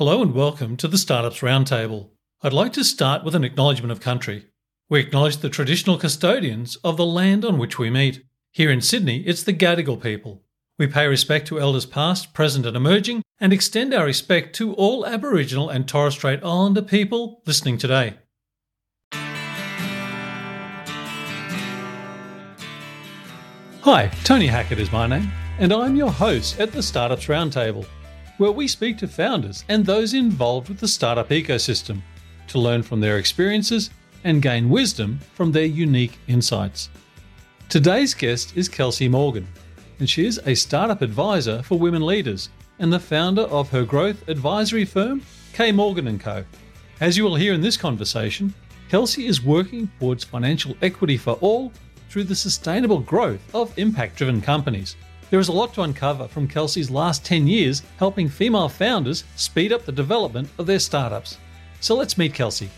Hello and welcome to the Startups Roundtable. I'd like to start with an acknowledgement of country. We acknowledge the traditional custodians of the land on which we meet. Here in Sydney, it's the Gadigal people. We pay respect to elders past, present, and emerging, and extend our respect to all Aboriginal and Torres Strait Islander people listening today. Hi, Tony Hackett is my name, and I'm your host at the Startups Roundtable where we speak to founders and those involved with the startup ecosystem to learn from their experiences and gain wisdom from their unique insights. Today's guest is Kelsey Morgan, and she is a startup advisor for women leaders and the founder of her growth advisory firm, K Morgan & Co. As you will hear in this conversation, Kelsey is working towards financial equity for all through the sustainable growth of impact driven companies there is a lot to uncover from Kelsey's last 10 years helping female founders speed up the development of their startups. So let's meet Kelsey.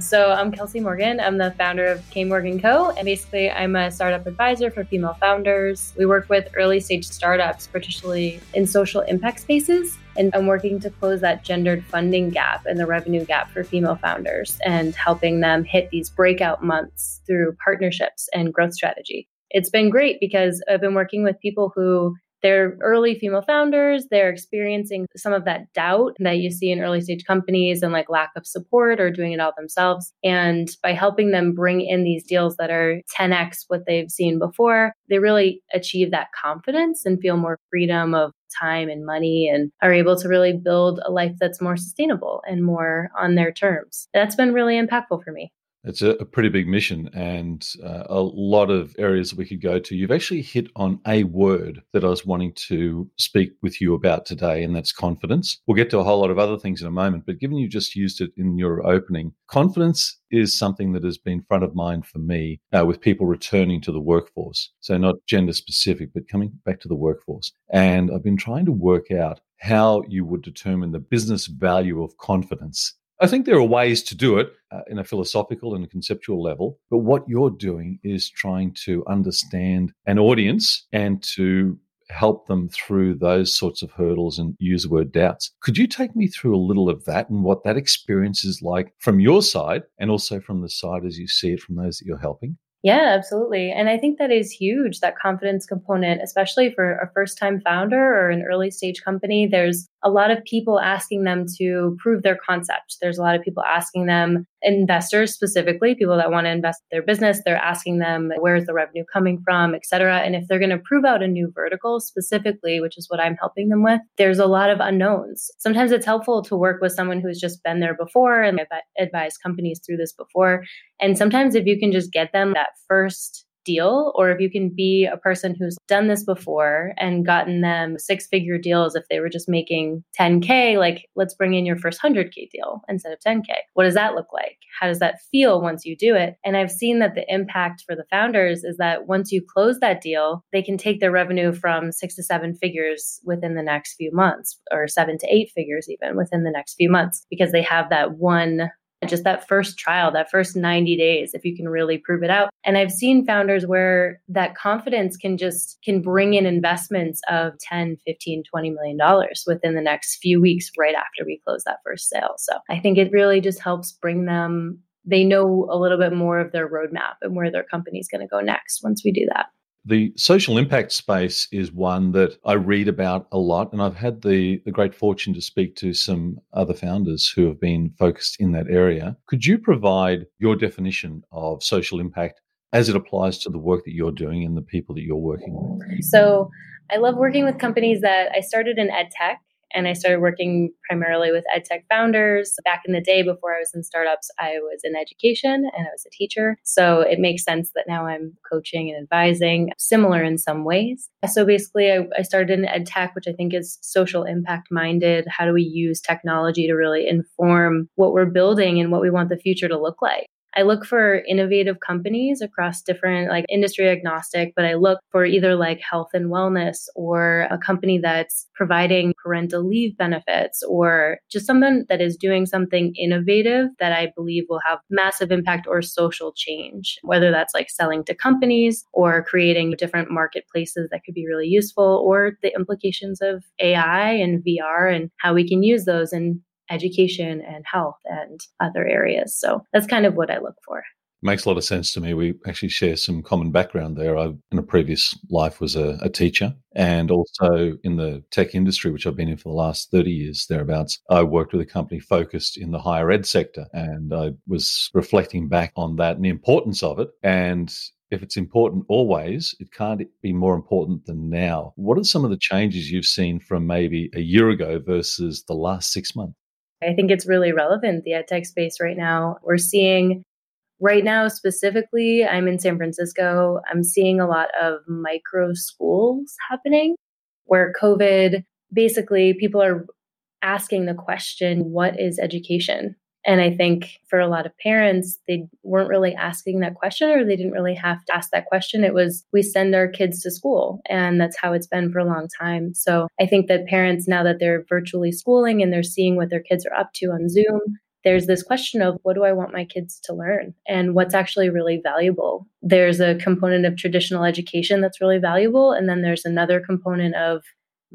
So I'm Kelsey Morgan. I'm the founder of K Morgan Co. And basically, I'm a startup advisor for female founders. We work with early stage startups, particularly in social impact spaces. And I'm working to close that gendered funding gap and the revenue gap for female founders and helping them hit these breakout months through partnerships and growth strategy it's been great because I've been working with people who they're early female founders they're experiencing some of that doubt that you see in early stage companies and like lack of support or doing it all themselves. And by helping them bring in these deals that are 10x what they've seen before they really achieve that confidence and feel more freedom of time and money and are able to really build a life that's more sustainable and more on their terms. That's been really impactful for me it's a, a pretty big mission and uh, a lot of areas we could go to. You've actually hit on a word that I was wanting to speak with you about today, and that's confidence. We'll get to a whole lot of other things in a moment, but given you just used it in your opening, confidence is something that has been front of mind for me uh, with people returning to the workforce. So, not gender specific, but coming back to the workforce. And I've been trying to work out how you would determine the business value of confidence I think there are ways to do it uh, in a philosophical and conceptual level, but what you're doing is trying to understand an audience and to help them through those sorts of hurdles and use the word doubts. Could you take me through a little of that and what that experience is like from your side and also from the side as you see it from those that you're helping? Yeah, absolutely. And I think that is huge, that confidence component, especially for a first time founder or an early stage company. There's a lot of people asking them to prove their concept. There's a lot of people asking them, investors specifically, people that want to invest in their business, they're asking them, where's the revenue coming from, et cetera. And if they're going to prove out a new vertical specifically, which is what I'm helping them with, there's a lot of unknowns. Sometimes it's helpful to work with someone who's just been there before and advised companies through this before. And sometimes if you can just get them that first deal, or if you can be a person who's done this before and gotten them six figure deals if they were just making 10K, like let's bring in your first 100K deal instead of 10K. What does that look like? How does that feel once you do it? And I've seen that the impact for the founders is that once you close that deal, they can take their revenue from six to seven figures within the next few months, or seven to eight figures even within the next few months, because they have that one just that first trial, that first 90 days, if you can really prove it out. And I've seen founders where that confidence can just can bring in investments of 10, 15, 20 million dollars within the next few weeks right after we close that first sale. So I think it really just helps bring them they know a little bit more of their roadmap and where their company's going to go next once we do that. The social impact space is one that I read about a lot, and I've had the, the great fortune to speak to some other founders who have been focused in that area. Could you provide your definition of social impact as it applies to the work that you're doing and the people that you're working with? So, I love working with companies that I started in ed tech and I started working primarily with ed tech founders. Back in the day, before I was in startups, I was in education and I was a teacher. So it makes sense that now I'm coaching and advising, similar in some ways. So basically, I, I started in ed tech, which I think is social impact minded. How do we use technology to really inform what we're building and what we want the future to look like? I look for innovative companies across different, like industry agnostic, but I look for either like health and wellness or a company that's providing parental leave benefits or just someone that is doing something innovative that I believe will have massive impact or social change, whether that's like selling to companies or creating different marketplaces that could be really useful or the implications of AI and VR and how we can use those and education and health and other areas. So that's kind of what I look for makes a lot of sense to me. We actually share some common background there. I, in a previous life, was a, a, teacher, and also in the tech industry, which I've been in for the last thirty years thereabouts. I worked with a company focused in the higher ed sector, and I was reflecting back on that and the importance of it. And if it's important always, it can't be more important than now. What are some of the changes you've seen from maybe a year ago versus the last six months? I think it's really relevant, the ed tech space right now. We're seeing Right now, specifically, I'm in San Francisco. I'm seeing a lot of micro schools happening where COVID basically people are asking the question, what is education? And I think for a lot of parents, they weren't really asking that question or they didn't really have to ask that question. It was, we send our kids to school. And that's how it's been for a long time. So I think that parents, now that they're virtually schooling and they're seeing what their kids are up to on Zoom, there's this question of what do I want my kids to learn and what's actually really valuable. There's a component of traditional education that's really valuable. And then there's another component of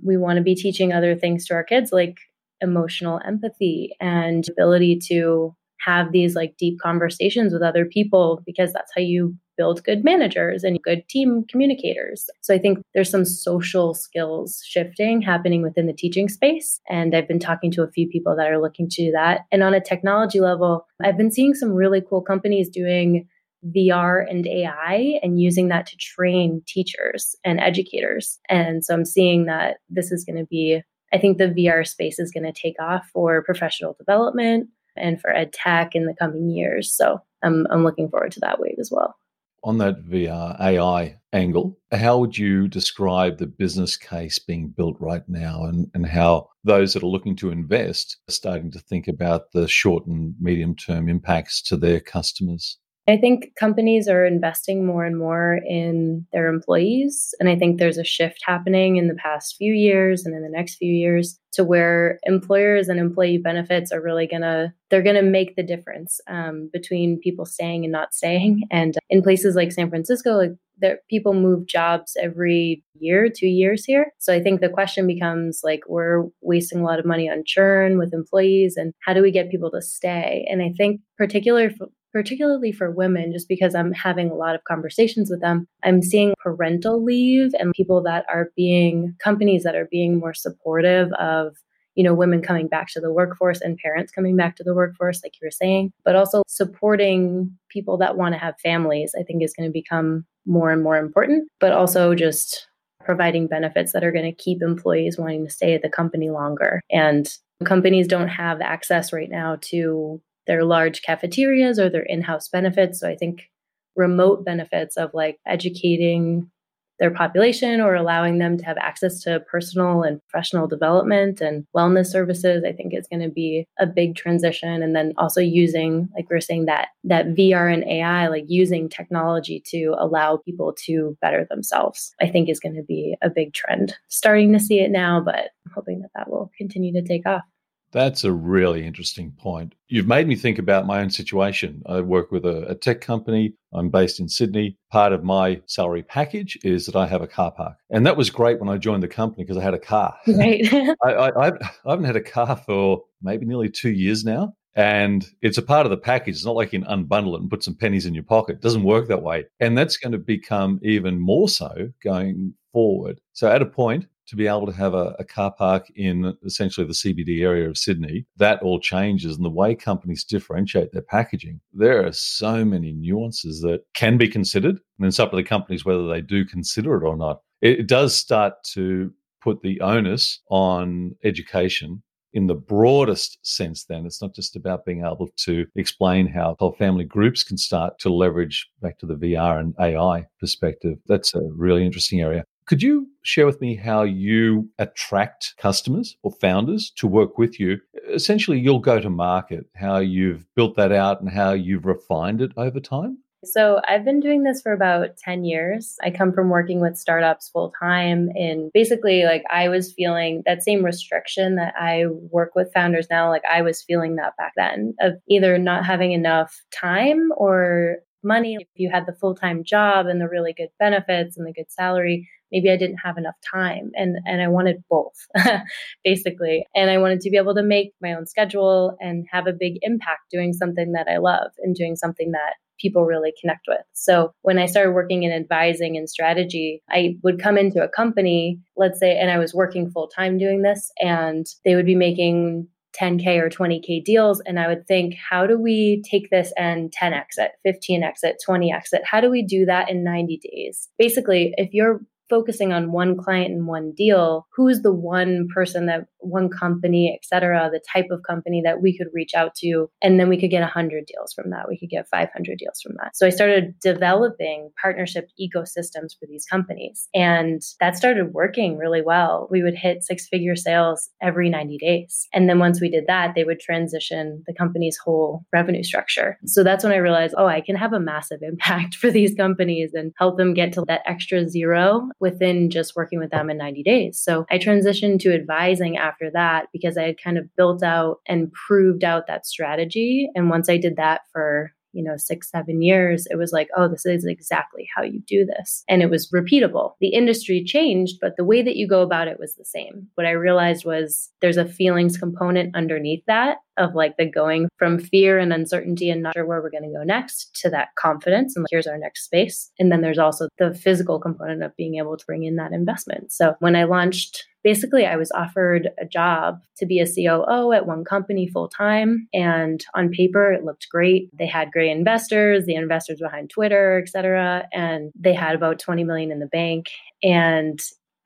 we want to be teaching other things to our kids, like emotional empathy and ability to have these like deep conversations with other people because that's how you build good managers and good team communicators. So I think there's some social skills shifting happening within the teaching space. And I've been talking to a few people that are looking to do that. And on a technology level, I've been seeing some really cool companies doing VR and AI and using that to train teachers and educators. And so I'm seeing that this is going to be, I think the VR space is going to take off for professional development and for ed tech in the coming years. So I'm, I'm looking forward to that wave as well on that VR AI angle, how would you describe the business case being built right now and, and how those that are looking to invest are starting to think about the short and medium term impacts to their customers? I think companies are investing more and more in their employees. And I think there's a shift happening in the past few years and in the next few years to where employers and employee benefits are really going to they're going to make the difference um, between people staying and not staying and in places like san francisco like there people move jobs every year two years here so i think the question becomes like we're wasting a lot of money on churn with employees and how do we get people to stay and i think particularly particularly for women, just because I'm having a lot of conversations with them, I'm seeing parental leave and people that are being companies that are being more supportive of you know women coming back to the workforce and parents coming back to the workforce like you were saying but also supporting people that want to have families i think is going to become more and more important but also just providing benefits that are going to keep employees wanting to stay at the company longer. And companies don't have access right now to their large cafeterias or their in-house benefits. So I think remote benefits of like educating their population or allowing them to have access to personal and professional development and wellness services i think is going to be a big transition. And then also using like we are saying that that vr and ai like using technology to allow people to better themselves i think is going to be a big trend. Starting to see it now but i'm hoping that that will continue to take off that's a really interesting point. You've made me think about my own situation. I work with a, a, tech company. I'm based in Sydney. Part of my salary package is that I have a car park. And that was great when I joined the company because I had a car. Right. I, I, I haven't had a car for maybe nearly two years now. And it's a part of the package. It's not like you can unbundle it and put some pennies in your pocket. It doesn't work that way. And that's going to become even more so going forward. So at a point, to be able to have a, a, car park in essentially the CBD area of Sydney, that all changes. And the way companies differentiate their packaging, there are so many nuances that can be considered. And it's up to the companies whether they do consider it or not. It, it does start to put the onus on education in the broadest sense then it's not just about being able to explain how whole family groups can start to leverage back to the vr and ai perspective that's a really interesting area could you share with me how you attract customers or founders to work with you? Essentially, you'll go to market, how you've built that out and how you've refined it over time? So, I've been doing this for about 10 years. I come from working with startups full time. And basically, like, I was feeling that same restriction that I work with founders now. Like, I was feeling that back then of either not having enough time or money. If you had the full time job and the really good benefits and the good salary, maybe I didn't have enough time and and I wanted both basically and I wanted to be able to make my own schedule and have a big impact doing something that I love and doing something that people really connect with. So when I started working in advising and strategy, I would come into a company, let's say, and I was working full time doing this, and they would be making 10K or 20K deals. And I would think, how do we take this and 10 exit, 15 exit, 20 exit? How do we do that in 90 days? Basically, if you're focusing on one client and one deal, who's the one person that one company, et cetera, the type of company that we could reach out to. And then we could get 100 deals from that. We could get 500 deals from that. So I started developing partnership ecosystems for these companies. And that started working really well. We would hit six figure sales every 90 days. And then once we did that, they would transition the company's whole revenue structure. So that's when I realized, oh, I can have a massive impact for these companies and help them get to that extra zero within just working with them in 90 days. So I transitioned to advising after that because I had kind of built out and proved out that strategy. And once I did that for you know, six, seven years, it was like, oh, this is exactly how you do this. And it was repeatable. The industry changed, but the way that you go about it was the same. What I realized was there's a feelings component underneath that of like the going from fear and uncertainty and not sure where we're going to go next to that confidence and like, here's our next space. And then there's also the physical component of being able to bring in that investment. So when I launched basically I was offered a job to be a COO at one company full time and on paper it looked great. They had great investors, the investors behind Twitter, et cetera, and they had about 20 million in the bank and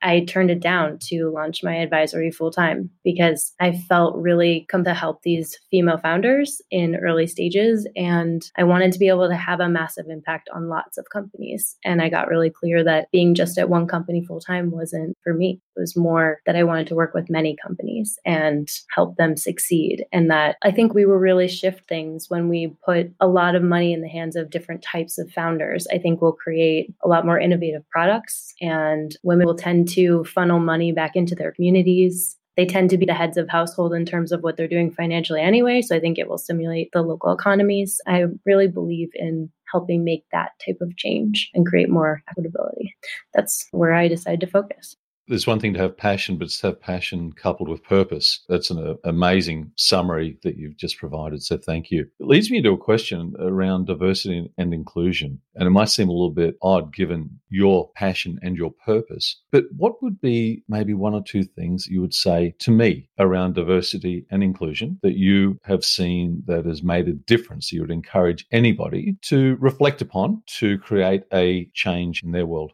I turned it down to launch my advisory full time because I felt really come to help these female founders in early stages. And I wanted to be able to have a massive impact on lots of companies. And I got really clear that being just at one company full time wasn't for me. It was more that I wanted to work with many companies and help them succeed. And that I think we will really shift things when we put a lot of money in the hands of different types of founders. I think we'll create a lot more innovative products and women will tend to funnel money back into their communities. They tend to be the heads of household in terms of what they're doing financially anyway. So I think it will stimulate the local economies. I really believe in helping make that type of change and create more equitability. That's where I decided to focus there's one thing to have passion, but to have passion coupled with purpose. That's an uh, amazing summary that you've just provided. So thank you. It leads me to a question around diversity and inclusion. And it might seem a little bit odd given your passion and your purpose, but what would be maybe one or two things you would say to me around diversity and inclusion that you have seen that has made a difference? You would encourage anybody to reflect upon to create a change in their world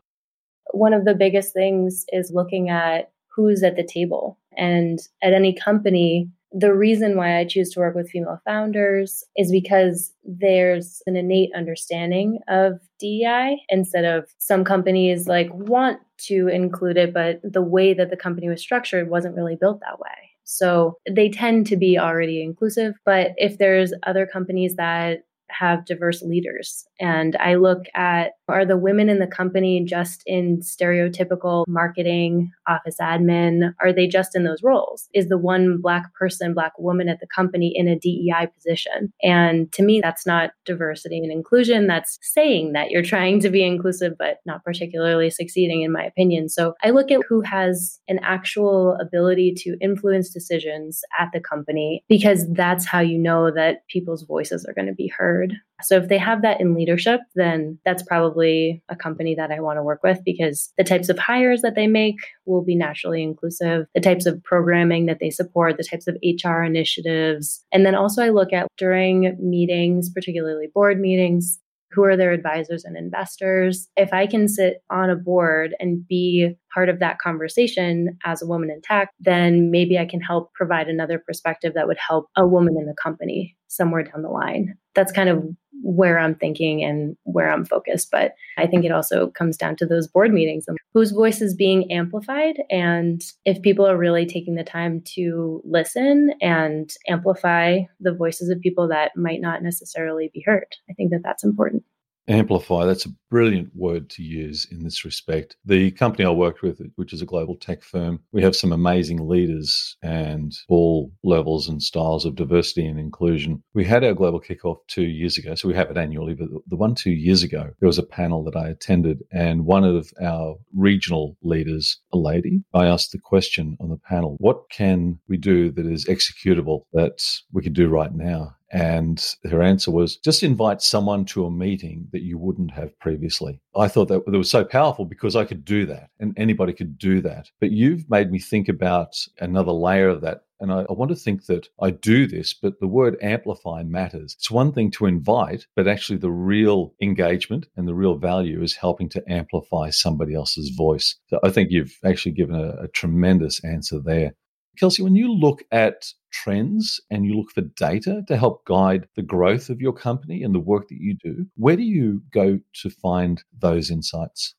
one of the biggest things is looking at who's at the table. And at any company, the reason why I choose to work with female founders is because there's an innate understanding of DEI instead of some companies like want to include it, but the way that the company was structured wasn't really built that way. So they tend to be already inclusive. But if there's other companies that have diverse leaders. And I look at are the women in the company just in stereotypical marketing, office admin? Are they just in those roles? Is the one Black person, Black woman at the company in a DEI position? And to me, that's not diversity and inclusion. That's saying that you're trying to be inclusive, but not particularly succeeding, in my opinion. So I look at who has an actual ability to influence decisions at the company because that's how you know that people's voices are going to be heard. So if they have that in leadership, then that's probably a company that I want to work with because the types of hires that they make will be naturally inclusive, the types of programming that they support, the types of HR initiatives. And then also I look at during meetings, particularly board meetings, who are their advisors and investors. If I can sit on a board and be part of that conversation as a woman in tech, then maybe I can help provide another perspective that would help a woman in the company somewhere down the line. That's kind of where I'm thinking and where I'm focused. But I think it also comes down to those board meetings and whose voice is being amplified. And if people are really taking the time to listen and amplify the voices of people that might not necessarily be heard, I think that that's important. Amplify, that's a brilliant word to use in this respect. The company I worked with, which is a global tech firm, we have some amazing leaders and all levels and styles of diversity and inclusion. We had our global kickoff two years ago, so we have it annually, but the one two years ago, there was a panel that I attended, and one of our regional leaders, a lady, I asked the question on the panel, what can we do that is executable that we could do right now? And her answer was just invite someone to a meeting that you wouldn't have previously. I thought that, that was so powerful because I could do that and anybody could do that. But you've made me think about another layer of that. And I, I want to think that I do this, but the word amplify matters. It's one thing to invite, but actually the real engagement and the real value is helping to amplify somebody else's voice. So I think you've actually given a, a tremendous answer there. Kelsey, when you look at trends and you look for data to help guide the growth of your company and the work that you do, where do you go to find those insights?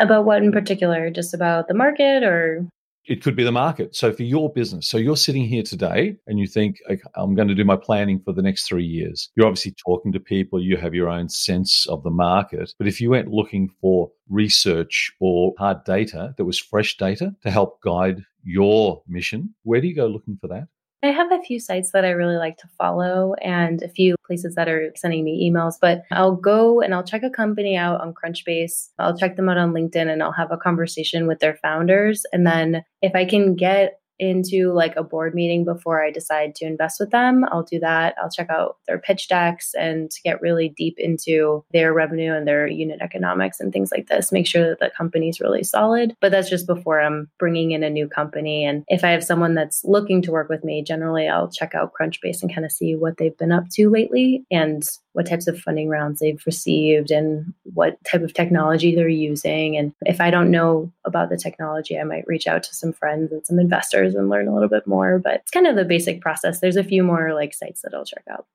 About what in particular? Just about the market or? It could be the market. So for your business, so you're sitting here today and you think, okay, I'm going to do my planning for the next three years. You're obviously talking to people, you have your own sense of the market. But if you went looking for research or hard data that was fresh data to help guide your mission, where do you go looking for that? I have a few sites that I really like to follow and a few places that are sending me emails, but I'll go and I'll check a company out on Crunchbase. I'll check them out on LinkedIn and I'll have a conversation with their founders. And then if I can get into like a board meeting before I decide to invest with them. I'll do that. I'll check out their pitch decks and get really deep into their revenue and their unit economics and things like this. Make sure that the company's really solid. But that's just before I'm bringing in a new company. And if I have someone that's looking to work with me, generally I'll check out Crunchbase and kind of see what they've been up to lately and what types of funding rounds they've received and what type of technology they're using. And if I don't know about the technology, I might reach out to some friends and some investors and learn a little bit more. But it's kind of the basic process. There's a few more like sites that I'll check out.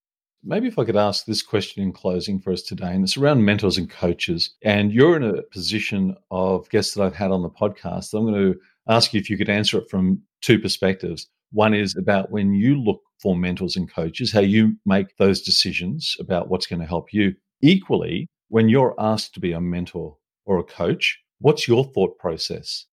Maybe if I could ask this question in closing for us today, and it's around mentors and coaches. And you're in a position of guests that I've had on the podcast. I'm going to ask you if you could answer it from two perspectives. One is about when you look for mentors and coaches, how you make those decisions about what's going to help you. Equally, when you're asked to be a mentor or a coach, what's your thought process?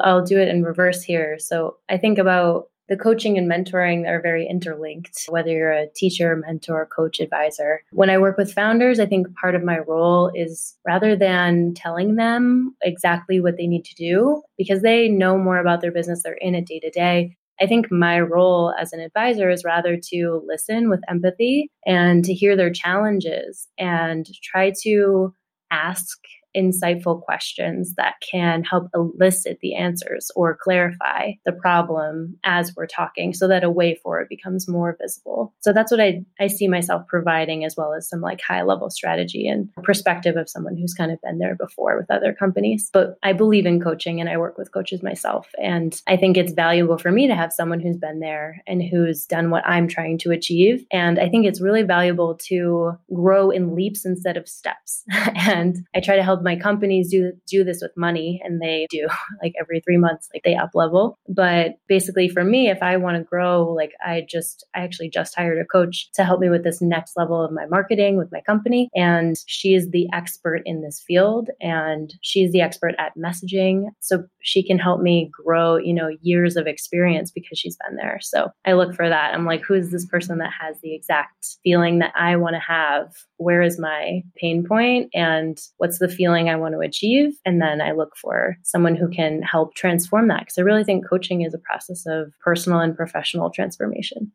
I'll do it in reverse here. So I think about the coaching and mentoring are very interlinked, whether you're a teacher, mentor, coach, advisor. When I work with founders, I think part of my role is rather than telling them exactly what they need to do, because they know more about their business, they're in it day to day. I think my role as an advisor is rather to listen with empathy and to hear their challenges and try to ask insightful questions that can help elicit the answers or clarify the problem as we're talking so that a way forward becomes more visible. So that's what I, I see myself providing as well as some like high level strategy and perspective of someone who's kind of been there before with other companies. But I believe in coaching and I work with coaches myself. And I think it's valuable for me to have someone who's been there and who's done what I'm trying to achieve. And I think it's really valuable to grow in leaps instead of steps. and I try to help my companies do do this with money and they do like every 3 months like they up level but basically for me if I want to grow like I just I actually just hired a coach to help me with this next level of my marketing with my company. And she is the expert in this field and she's the expert at messaging. So she can help me grow you know years of experience because she's been there. So I look for that. I'm like who is this person that has the exact feeling that I want to have? Where is my pain point? And what's the feeling I want to achieve. And then I look for someone who can help transform that. Because I really think coaching is a process of personal and professional transformation.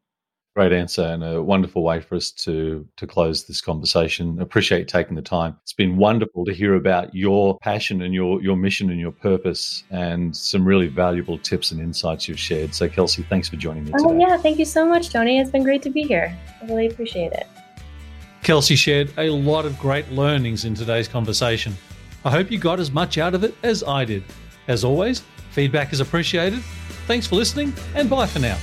Great answer and a wonderful way for us to to close this conversation. Appreciate taking the time. It's been wonderful to hear about your passion and your your mission and your purpose and some really valuable tips and insights you've shared. So Kelsey, thanks for joining me oh, today. Oh yeah, thank you so much, Tony. It's been great to be here. I really appreciate it. Kelsey shared a lot of great learnings in today's conversation. I hope you got as much out of it as I did. As always, feedback is appreciated. Thanks for listening, and bye for now.